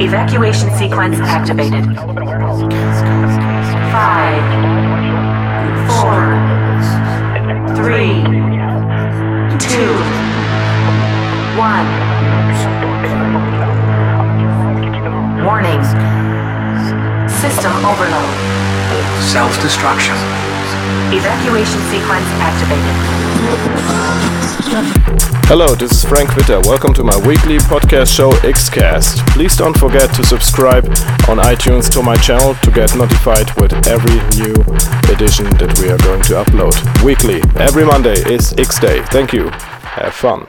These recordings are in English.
Evacuation sequence activated. Five, four, three, two, one. Warning. System overload. Self-destruction. Evacuation sequence activated. Hello, this is Frank Witter. Welcome to my weekly podcast show Xcast. Please don't forget to subscribe on iTunes to my channel to get notified with every new edition that we are going to upload weekly. Every Monday is X Day. Thank you. Have fun.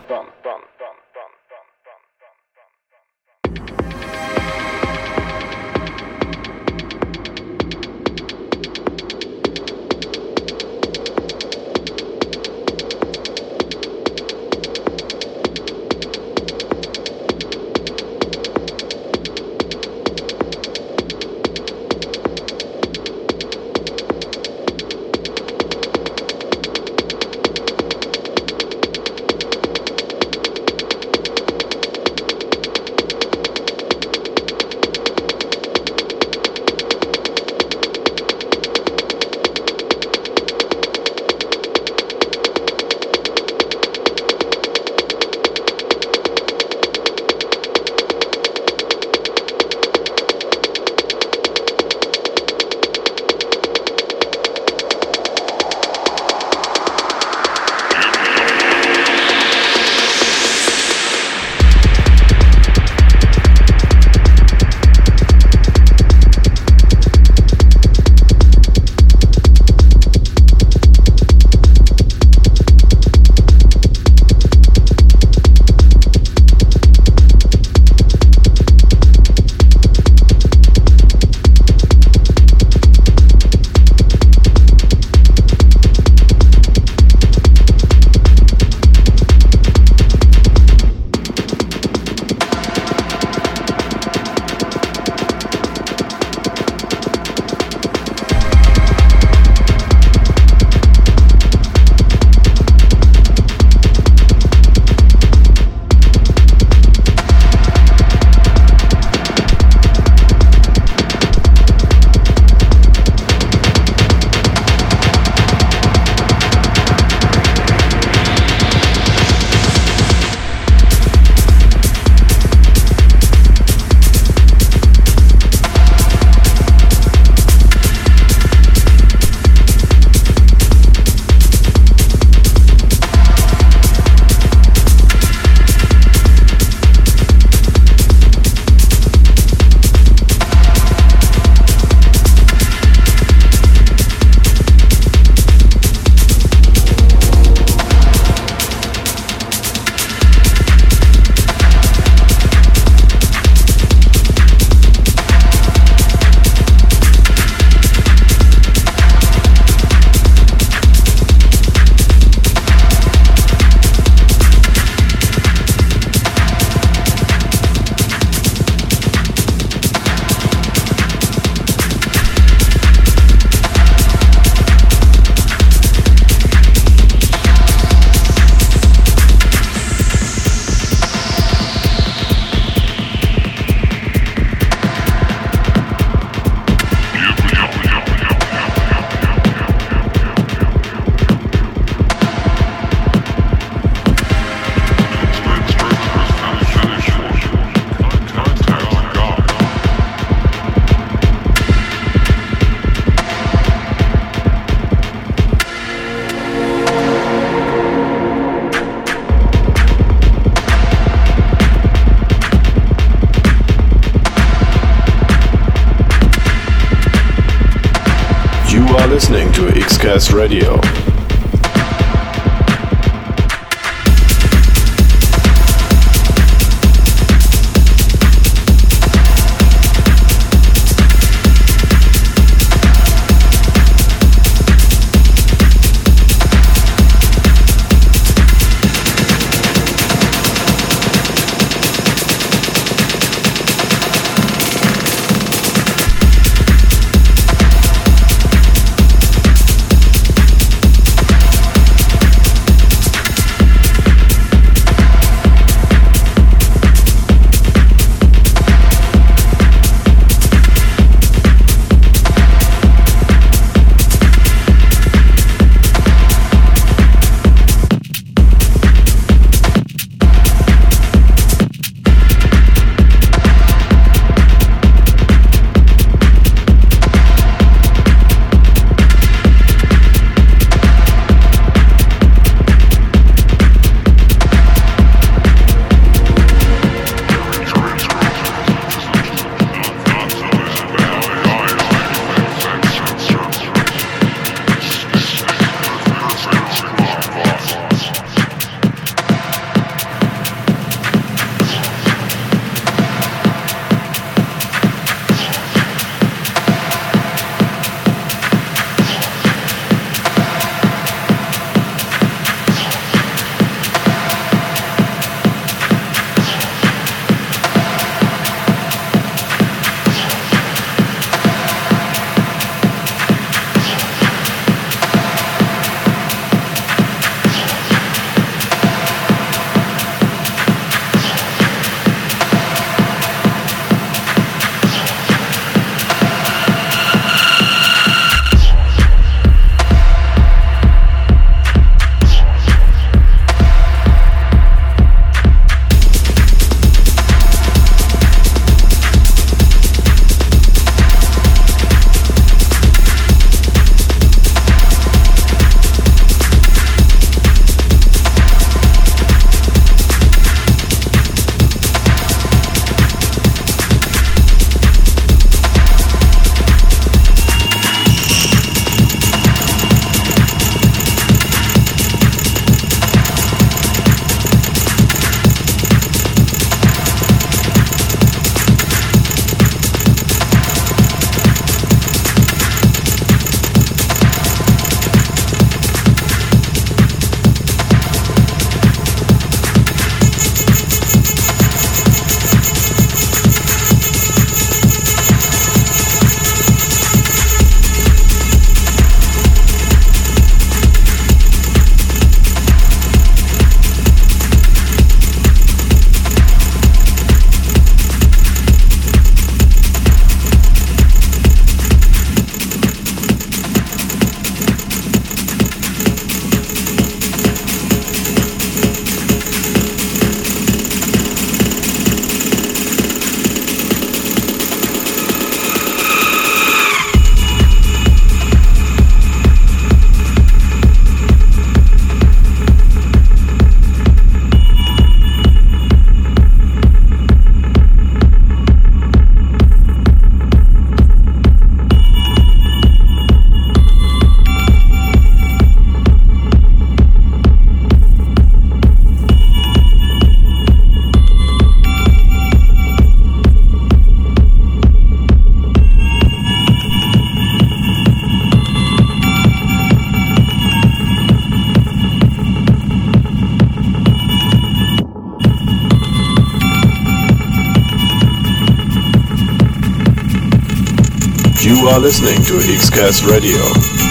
Are listening to Xcast Radio.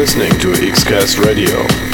Listening to Xcast Radio.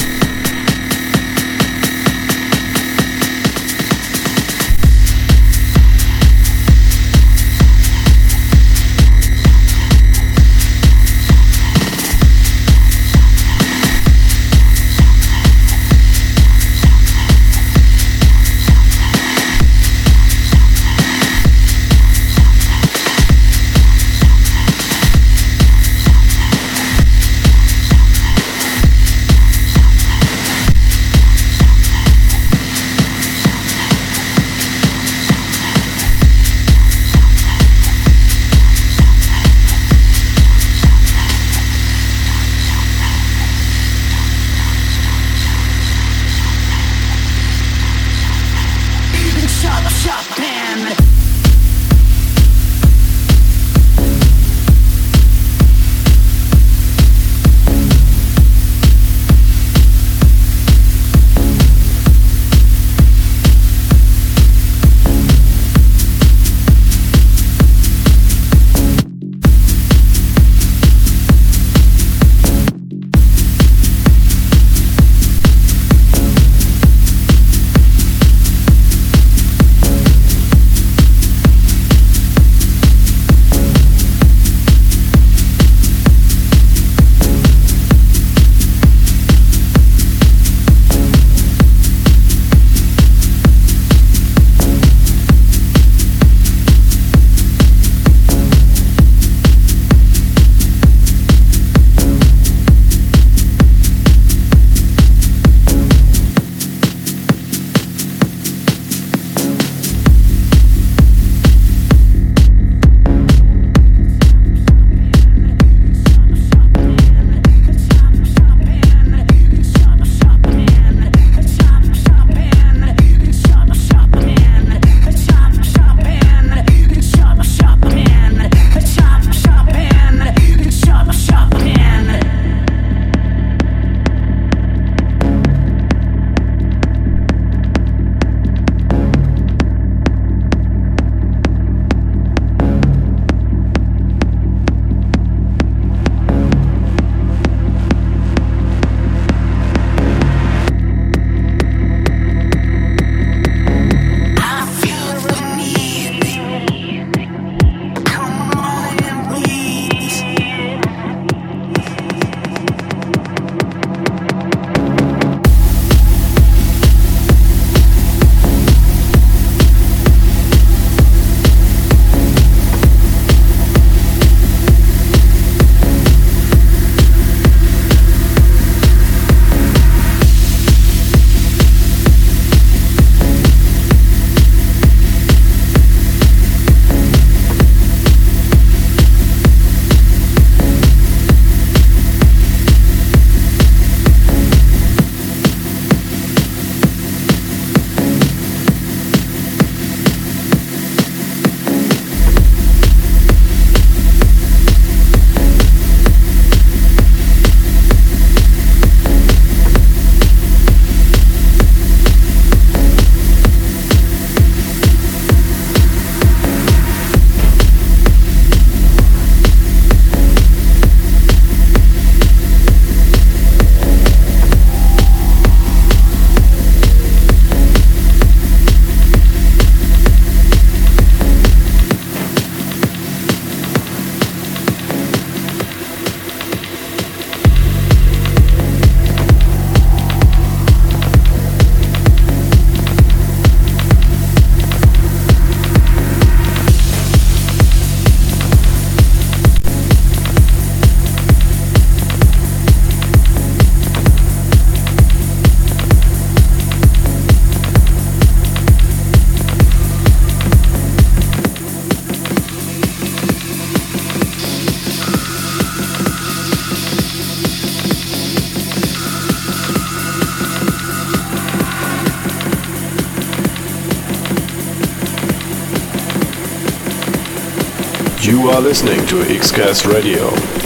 Are listening to Xcast Radio.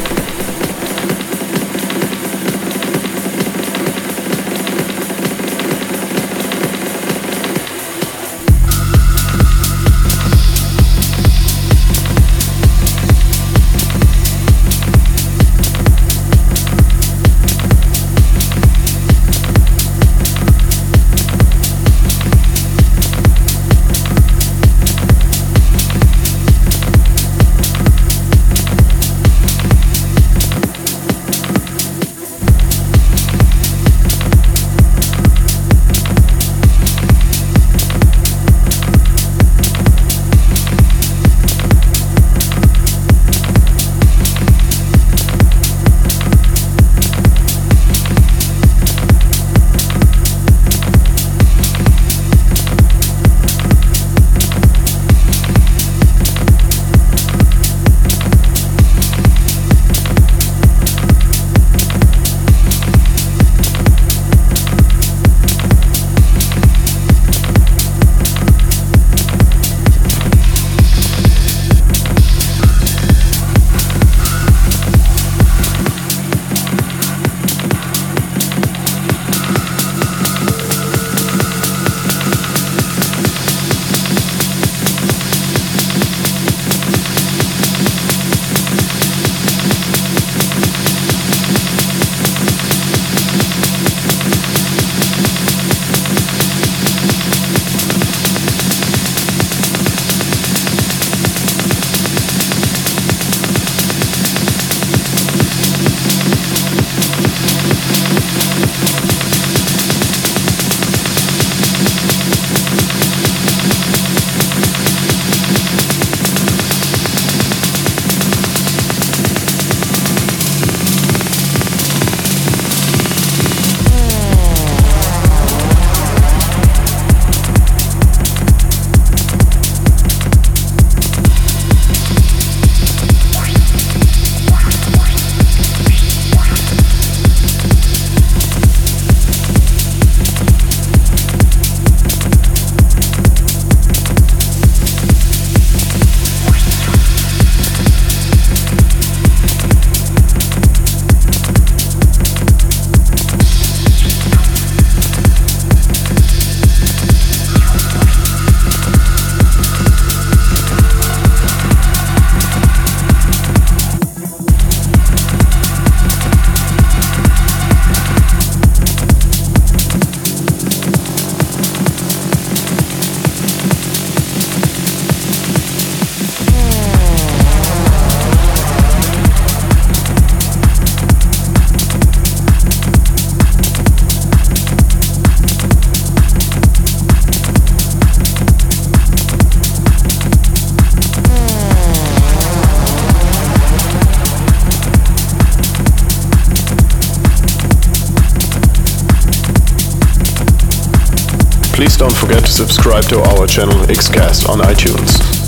Don't forget to subscribe to our channel Xcast on iTunes.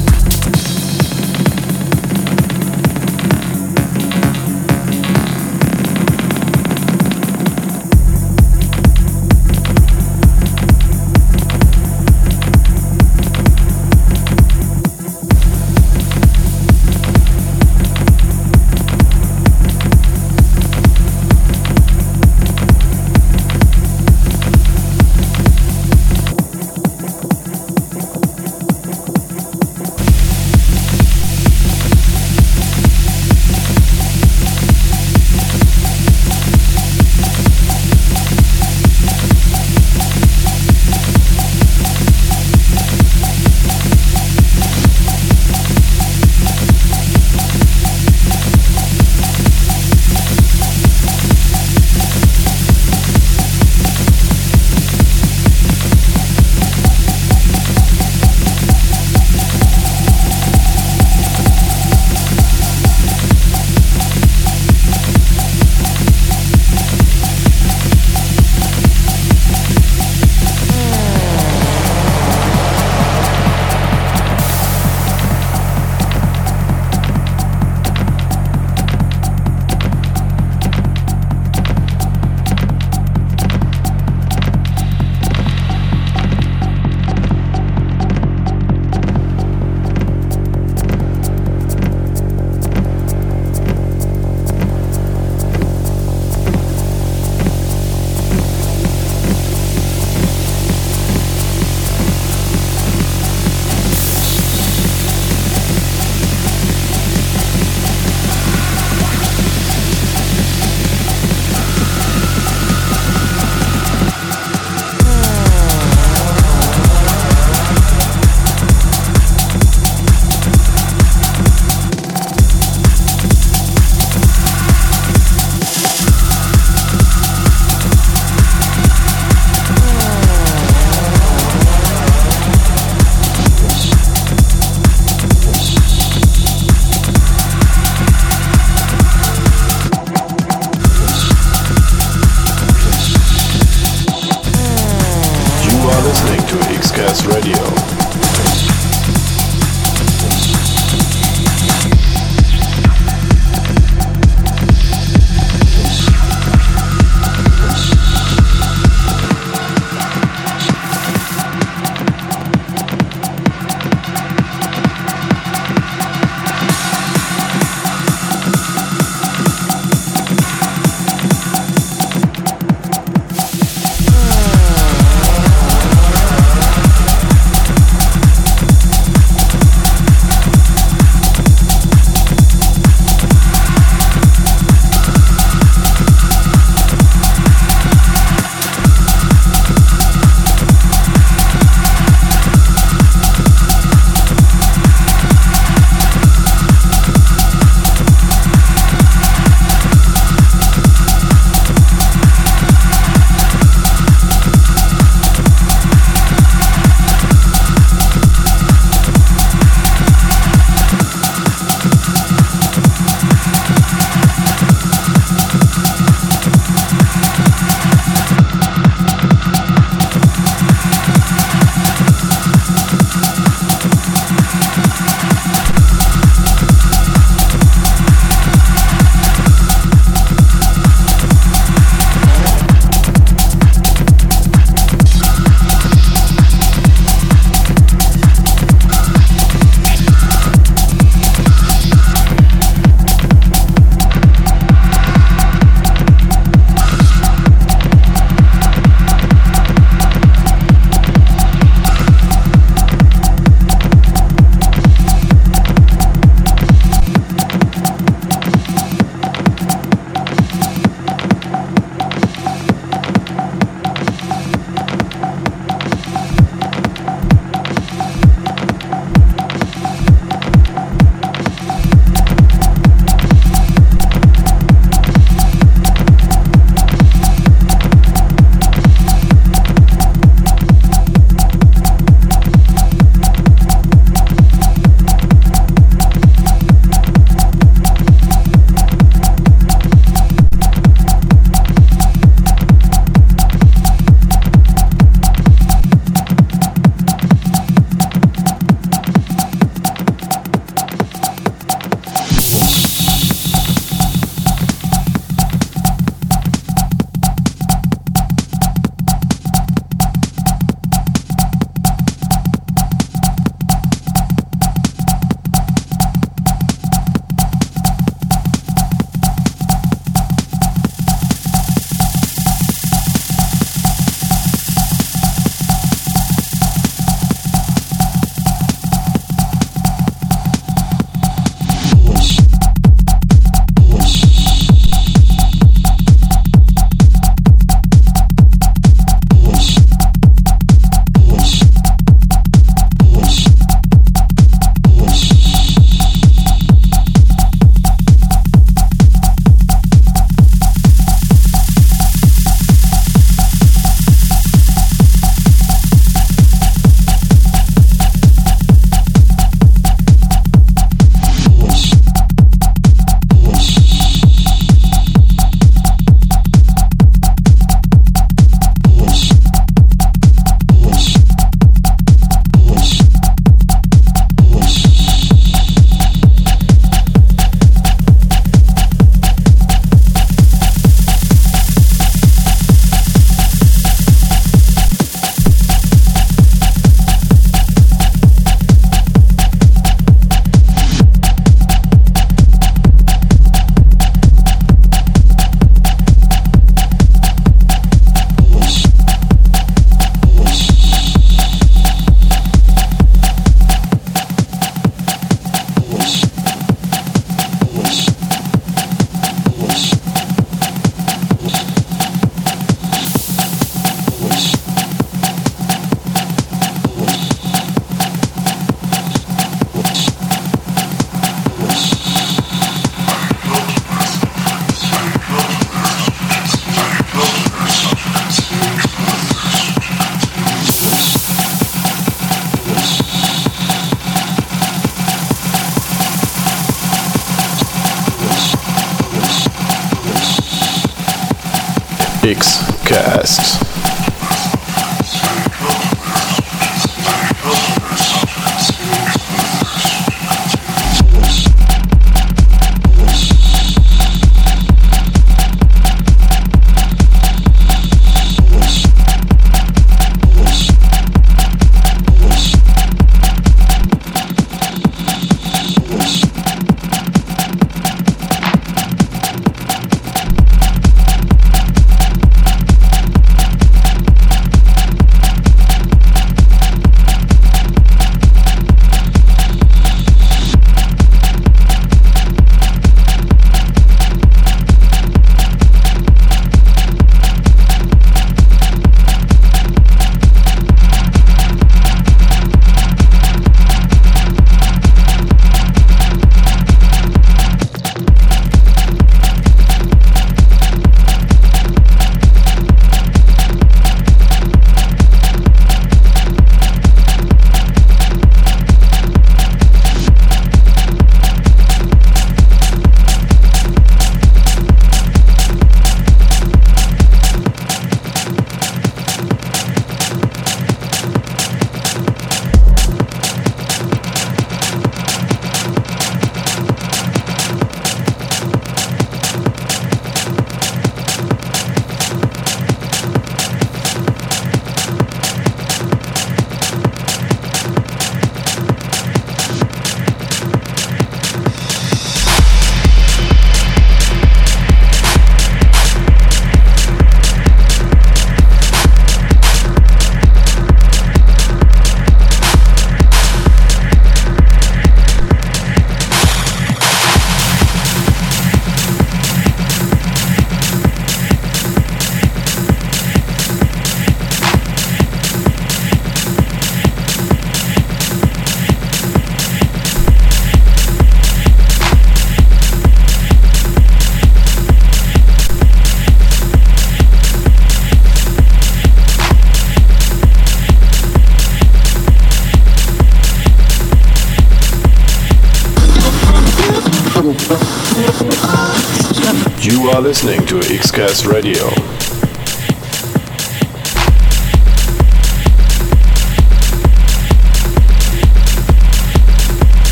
Xcast Radio.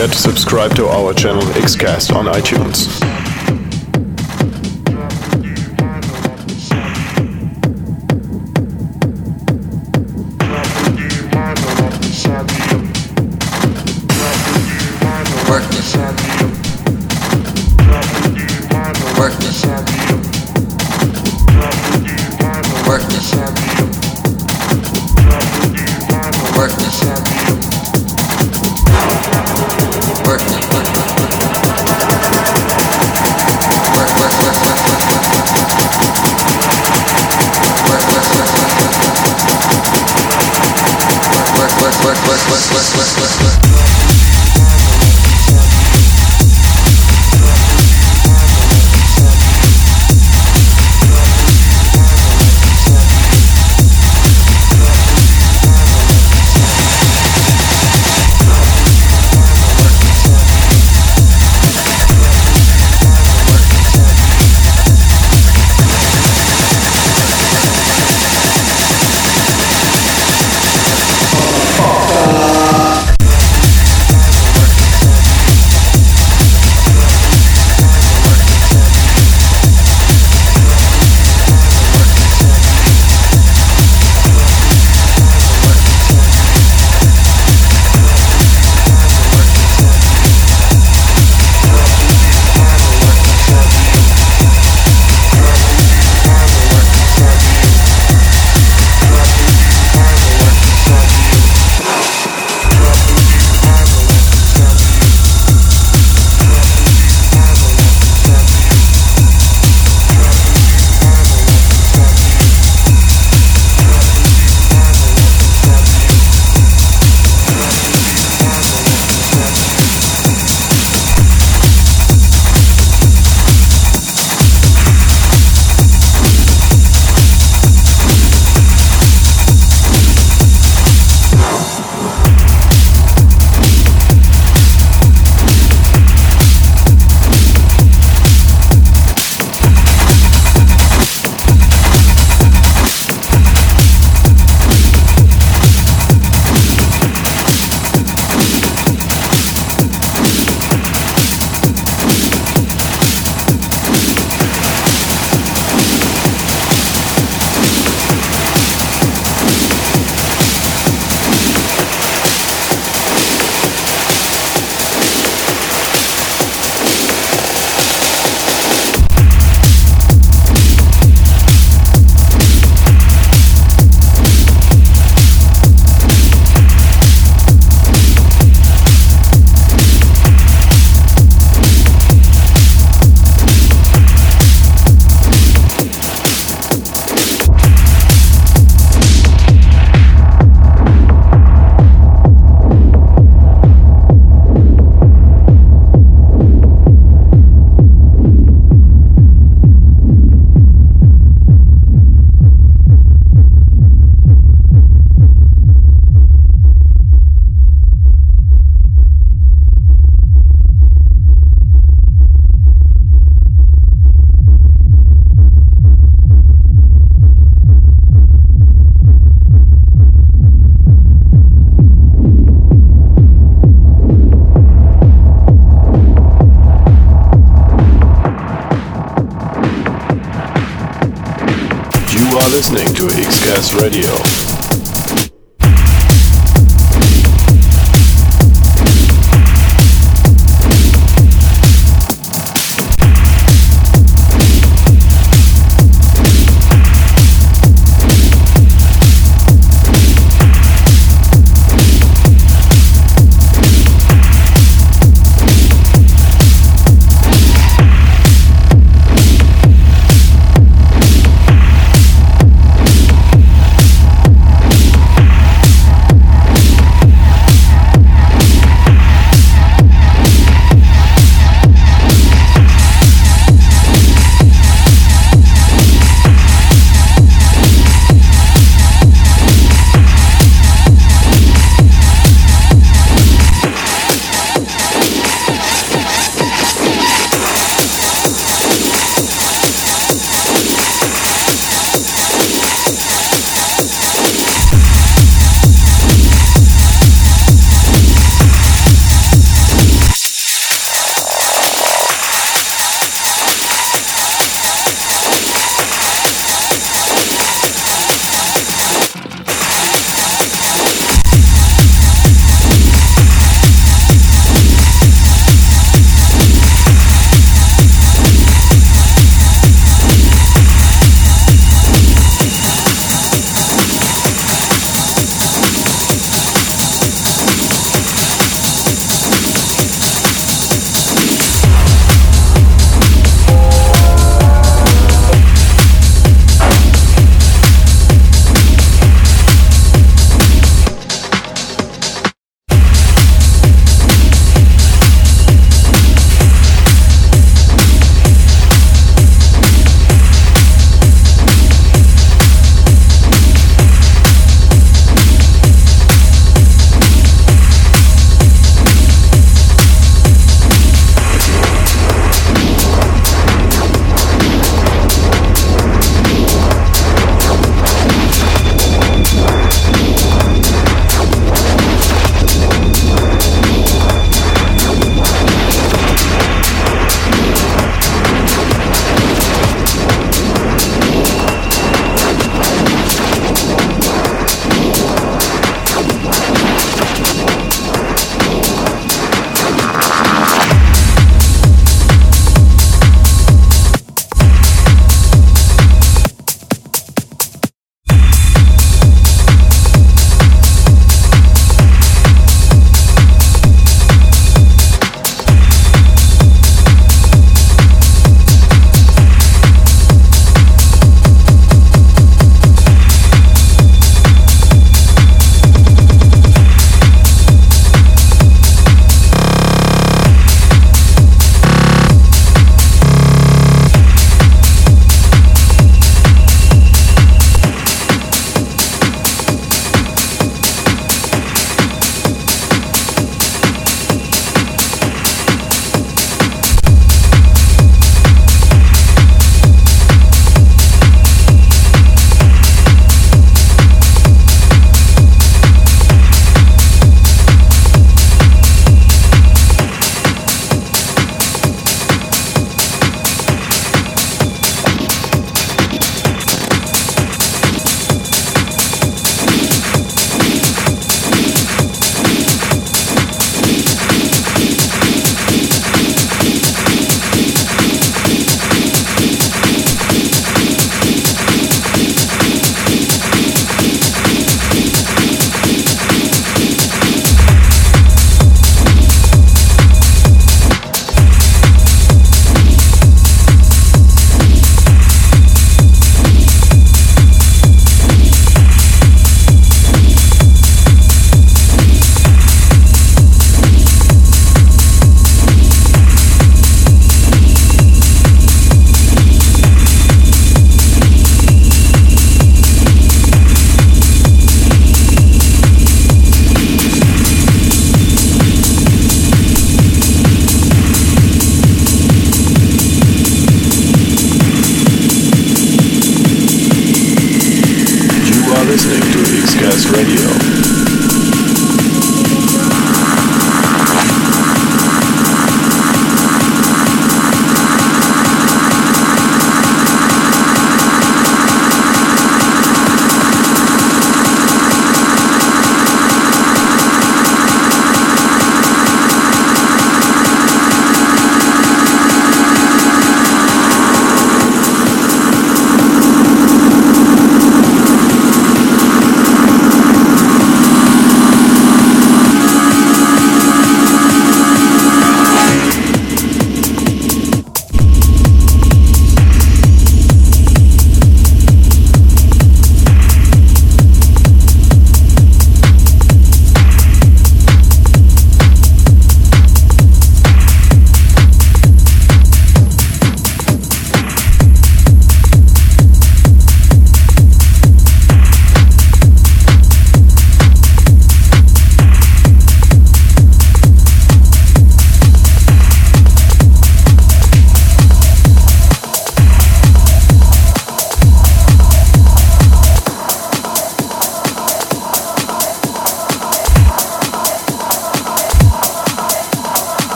Forget to subscribe to our channel Xcast on iTunes.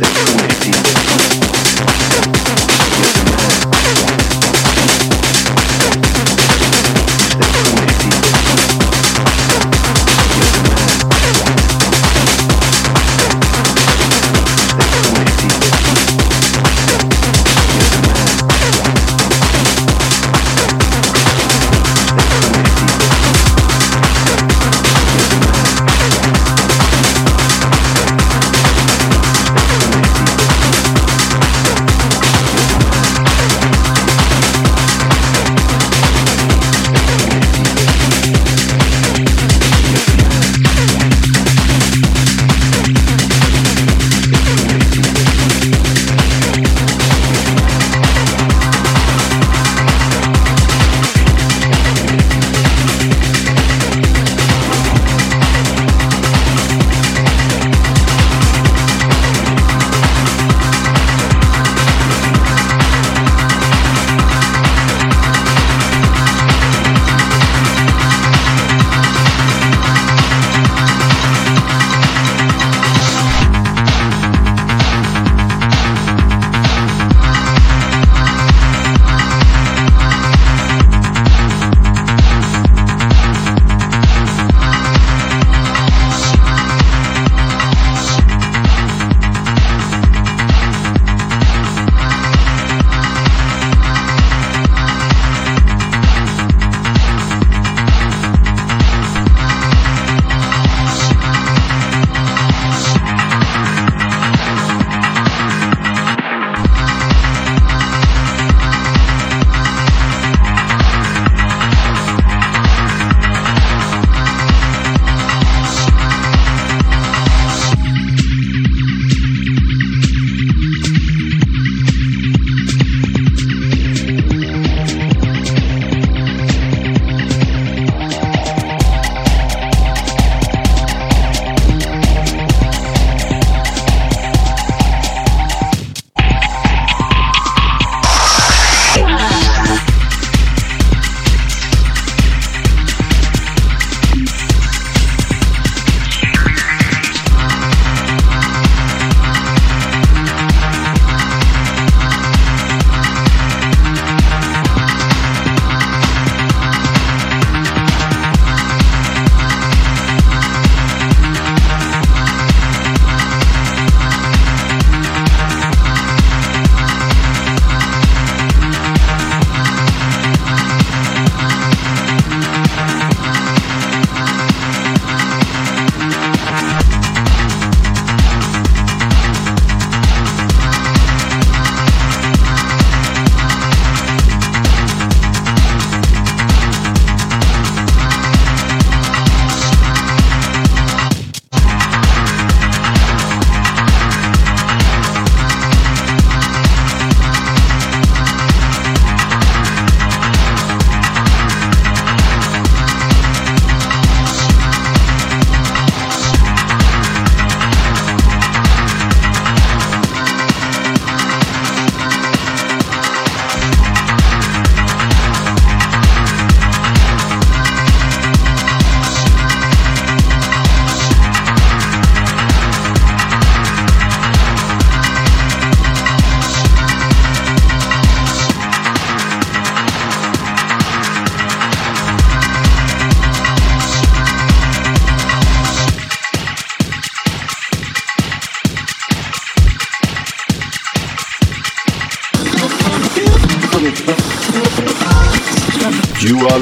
that you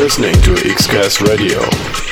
listening to Xcast Radio.